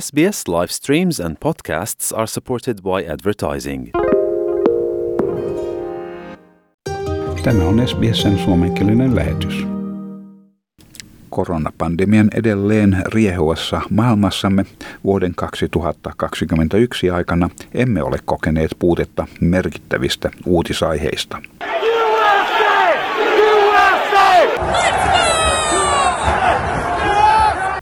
SBS live streams and podcasts are supported by advertising. Tämä on SBSn suomenkielinen lähetys. Koronapandemian edelleen riehuessa maailmassamme vuoden 2021 aikana emme ole kokeneet puutetta merkittävistä uutisaiheista.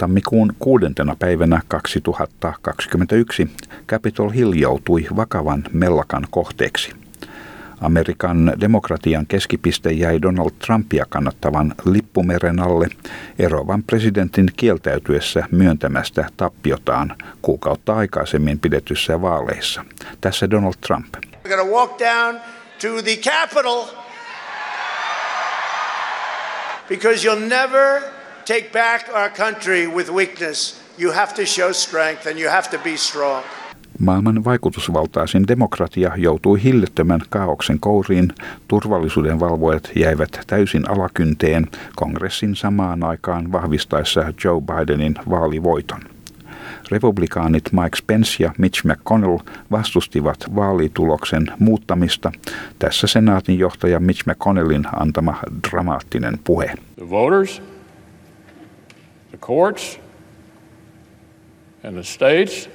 Tammikuun kuudentena päivänä 2021 Capitol Hill joutui vakavan mellakan kohteeksi. Amerikan demokratian keskipiste jäi Donald Trumpia kannattavan lippumeren alle erovan presidentin kieltäytyessä myöntämästä tappiotaan kuukautta aikaisemmin pidetyssä vaaleissa. Tässä Donald Trump. To the because you'll never take back our country with weakness. You have to show strength and you have to be strong. Maailman vaikutusvaltaisin demokratia joutui hillittömän kaauksen kouriin, turvallisuuden valvojat jäivät täysin alakynteen kongressin samaan aikaan vahvistaessa Joe Bidenin vaalivoiton. Republikaanit Mike Spence ja Mitch McConnell vastustivat vaalituloksen muuttamista. Tässä senaatin johtaja Mitch McConnellin antama dramaattinen puhe. The voters, courts, and the states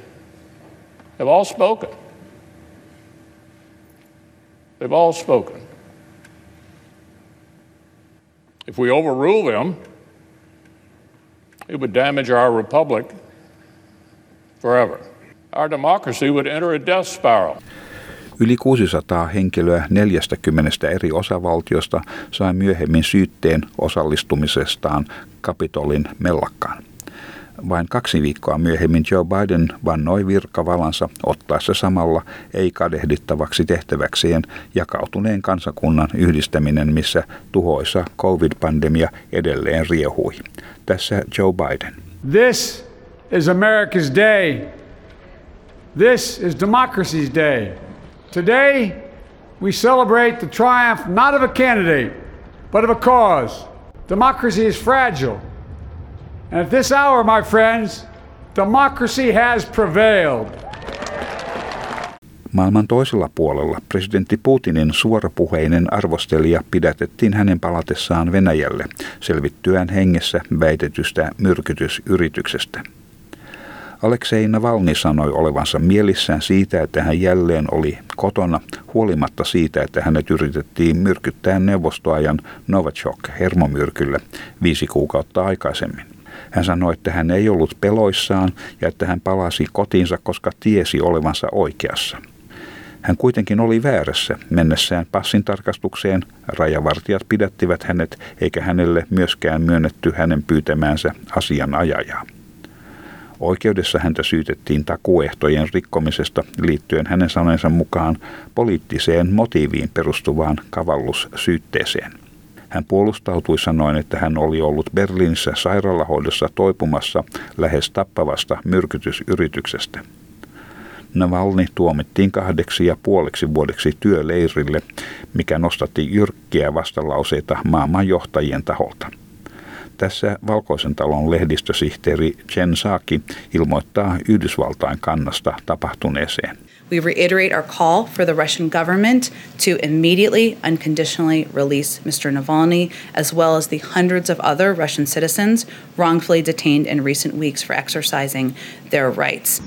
have all spoken. They've all spoken. If we overrule them, it would damage our republic forever. Our democracy would enter a death spiral. Yli 600 henkilöä 40 eri osavaltiosta sai myöhemmin syytteen osallistumisestaan Kapitolin mellakkaan. Vain kaksi viikkoa myöhemmin Joe Biden vannoi virkavalansa ottaessa samalla ei-kadehdittavaksi tehtäväkseen jakautuneen kansakunnan yhdistäminen, missä tuhoisa covid-pandemia edelleen riehui. Tässä Joe Biden. This is America's day. This is democracy's day. Today, we celebrate the triumph not of a candidate, but of a cause. Democracy is fragile. And at this hour, my friends, democracy has prevailed. Maailman toisella puolella presidentti Putinin suorapuheinen arvostelija pidätettiin hänen palatessaan Venäjälle selvittyään hengessä väitetystä myrkytysyrityksestä. Aleksei Navalny sanoi olevansa mielissään siitä, että hän jälleen oli kotona, huolimatta siitä, että hänet yritettiin myrkyttää neuvostoajan Novichok hermomyrkyllä viisi kuukautta aikaisemmin. Hän sanoi, että hän ei ollut peloissaan ja että hän palasi kotiinsa, koska tiesi olevansa oikeassa. Hän kuitenkin oli väärässä mennessään passin tarkastukseen. Rajavartijat pidättivät hänet, eikä hänelle myöskään myönnetty hänen pyytämäänsä asianajajaa. Oikeudessa häntä syytettiin takuehtojen rikkomisesta liittyen hänen sanensa mukaan poliittiseen motiiviin perustuvaan kavallussyytteeseen. Hän puolustautui sanoen, että hän oli ollut Berliinissä sairaalahoidossa toipumassa lähes tappavasta myrkytysyrityksestä. Navalny tuomittiin kahdeksi ja puoleksi vuodeksi työleirille, mikä nostatti jyrkkiä vastalauseita maailmanjohtajien taholta. Tässä Valkoisen talon lehdistösihteeri Jen Saaki ilmoittaa Yhdysvaltain kannasta tapahtuneeseen. We reiterate our call for the Russian government to immediately, unconditionally release Mr. Navalny, as well as the hundreds of other Russian citizens wrongfully detained in recent weeks for exercising their rights.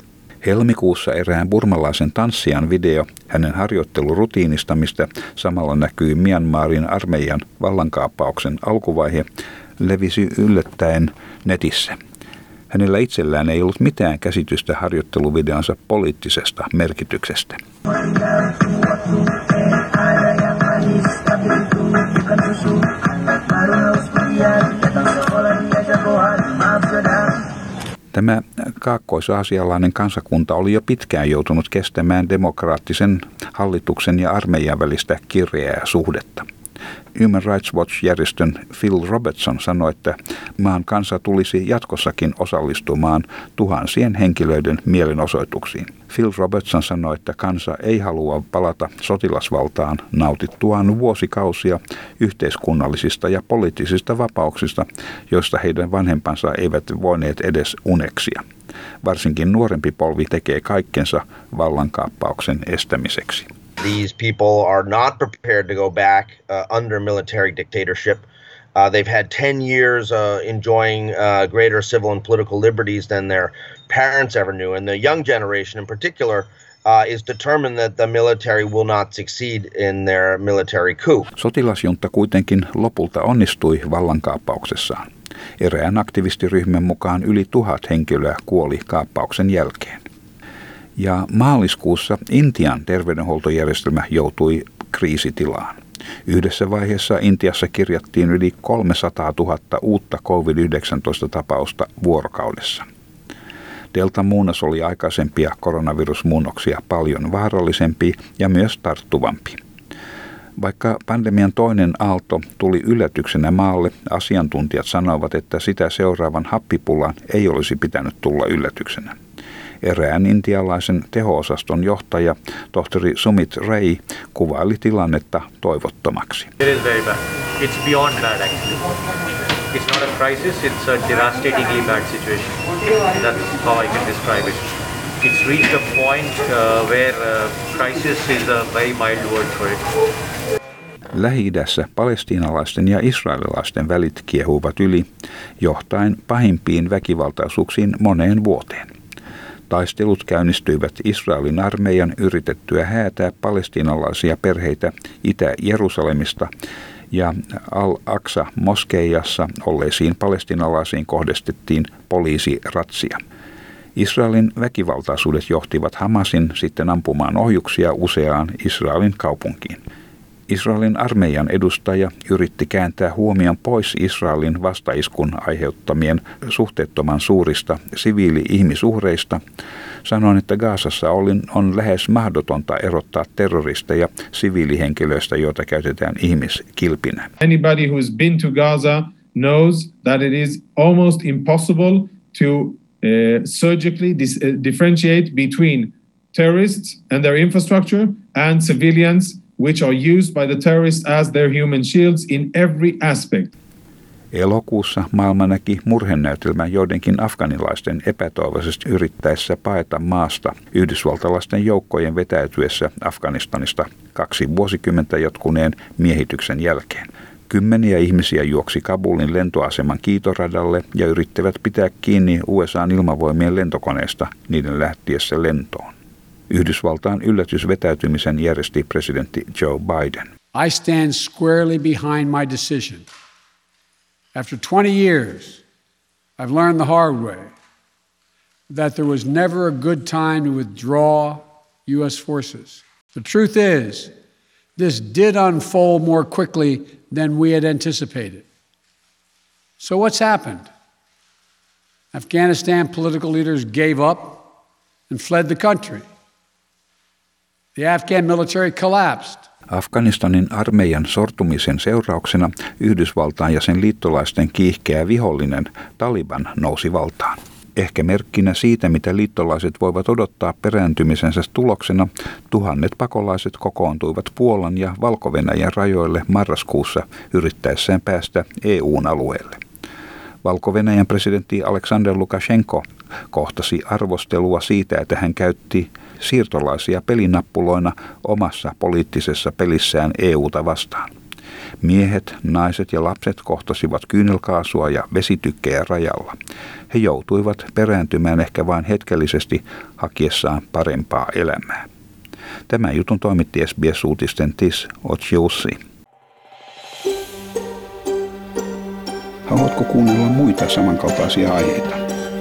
Helmikuussa erään burmalaisen tanssijan video hänen harjoittelurutiinista, mistä samalla näkyy Myanmarin armeijan vallankaappauksen alkuvaihe, levisi yllättäen netissä. Hänellä itsellään ei ollut mitään käsitystä harjoitteluvideonsa poliittisesta merkityksestä. Tämä kaakkoisaasialainen kansakunta oli jo pitkään joutunut kestämään demokraattisen hallituksen ja armeijan välistä kirjeää suhdetta. Human Rights Watch-järjestön Phil Robertson sanoi, että maan kansa tulisi jatkossakin osallistumaan tuhansien henkilöiden mielenosoituksiin. Phil Robertson sanoi, että kansa ei halua palata sotilasvaltaan nautittuaan vuosikausia yhteiskunnallisista ja poliittisista vapauksista, joista heidän vanhempansa eivät voineet edes uneksia. Varsinkin nuorempi polvi tekee kaikkensa vallankaappauksen estämiseksi. These people are not prepared to go back uh, under military dictatorship. Uh, they've had 10 years uh, enjoying uh, greater civil and political liberties than their parents ever knew. And the young generation in particular uh, is determined that the military will not succeed in their military coup. Sotilasjunta kuitenkin lopulta onnistui vallankaappauksessaan. Erään aktivistiryhmän mukaan yli tuhat henkilöä kuoli kaappauksen jälkeen. Ja maaliskuussa Intian terveydenhuoltojärjestelmä joutui kriisitilaan. Yhdessä vaiheessa Intiassa kirjattiin yli 300 000 uutta COVID-19-tapausta vuorokaudessa. Delta-muunnos oli aikaisempia koronavirusmuunnoksia paljon vaarallisempi ja myös tarttuvampi. Vaikka pandemian toinen aalto tuli yllätyksenä maalle, asiantuntijat sanoivat, että sitä seuraavan happipullan ei olisi pitänyt tulla yllätyksenä. Erään intialaisen teho-osaston johtaja, tohtori Sumit Ray, kuvaili tilannetta toivottomaksi. It's beyond actually. It's not a crisis, it's a devastatingly bad situation. That's how I can describe it. It's reached a point uh, where uh, crisis is a very mild word for it. Lähi-idässä palestiinalaisten ja israelilaisten välit kiehuvat yli, johtaen pahimpiin väkivaltaisuuksiin moneen vuoteen. Taistelut käynnistyivät Israelin armeijan yritettyä häätää palestiinalaisia perheitä Itä-Jerusalemista ja Al-Aqsa moskeijassa olleisiin palestinalaisiin kohdistettiin poliisiratsia. Israelin väkivaltaisuudet johtivat Hamasin sitten ampumaan ohjuksia useaan Israelin kaupunkiin. Israelin armeijan edustaja yritti kääntää huomion pois Israelin vastaiskun aiheuttamien suhteettoman suurista siviili-ihmisuhreista, sanoen, että Gaasassa on lähes mahdotonta erottaa terroristeja siviilihenkilöistä, joita käytetään ihmiskilpinä. Anybody who's been to Gaza knows that it is almost impossible to uh, surgically dis- uh, differentiate between terrorists and their infrastructure and civilians which are used by the terrorists as their human shields in every aspect. Elokuussa maailma näki murhenäytelmän joidenkin afganilaisten epätoivoisesti yrittäessä paeta maasta yhdysvaltalaisten joukkojen vetäytyessä Afganistanista kaksi vuosikymmentä jatkuneen miehityksen jälkeen. Kymmeniä ihmisiä juoksi Kabulin lentoaseman kiitoradalle ja yrittivät pitää kiinni USAn ilmavoimien lentokoneesta niiden lähtiessä lentoon. Yhdysvaltain yllätysvetäytymisen järjesti presidentti Joe Biden. I stand squarely behind my decision. After 20 years, I've learned the hard way that there was never a good time to withdraw U.S. forces. The truth is, this did unfold more quickly than we had anticipated. So, what's happened? Afghanistan political leaders gave up and fled the country. The Afghan military collapsed. Afganistanin armeijan sortumisen seurauksena Yhdysvaltain ja sen liittolaisten kiihkeä vihollinen Taliban nousi valtaan. Ehkä merkkinä siitä, mitä liittolaiset voivat odottaa perääntymisensä tuloksena, tuhannet pakolaiset kokoontuivat Puolan ja valko rajoille marraskuussa yrittäessään päästä EUn alueelle. valko presidentti Aleksander Lukashenko kohtasi arvostelua siitä, että hän käytti siirtolaisia pelinappuloina omassa poliittisessa pelissään EUta vastaan. Miehet, naiset ja lapset kohtasivat kyynelkaasua ja vesitykkejä rajalla. He joutuivat perääntymään ehkä vain hetkellisesti hakiessaan parempaa elämää. Tämä jutun toimitti SBS-uutisten Tis Ochiussi. Haluatko kuunnella muita samankaltaisia aiheita?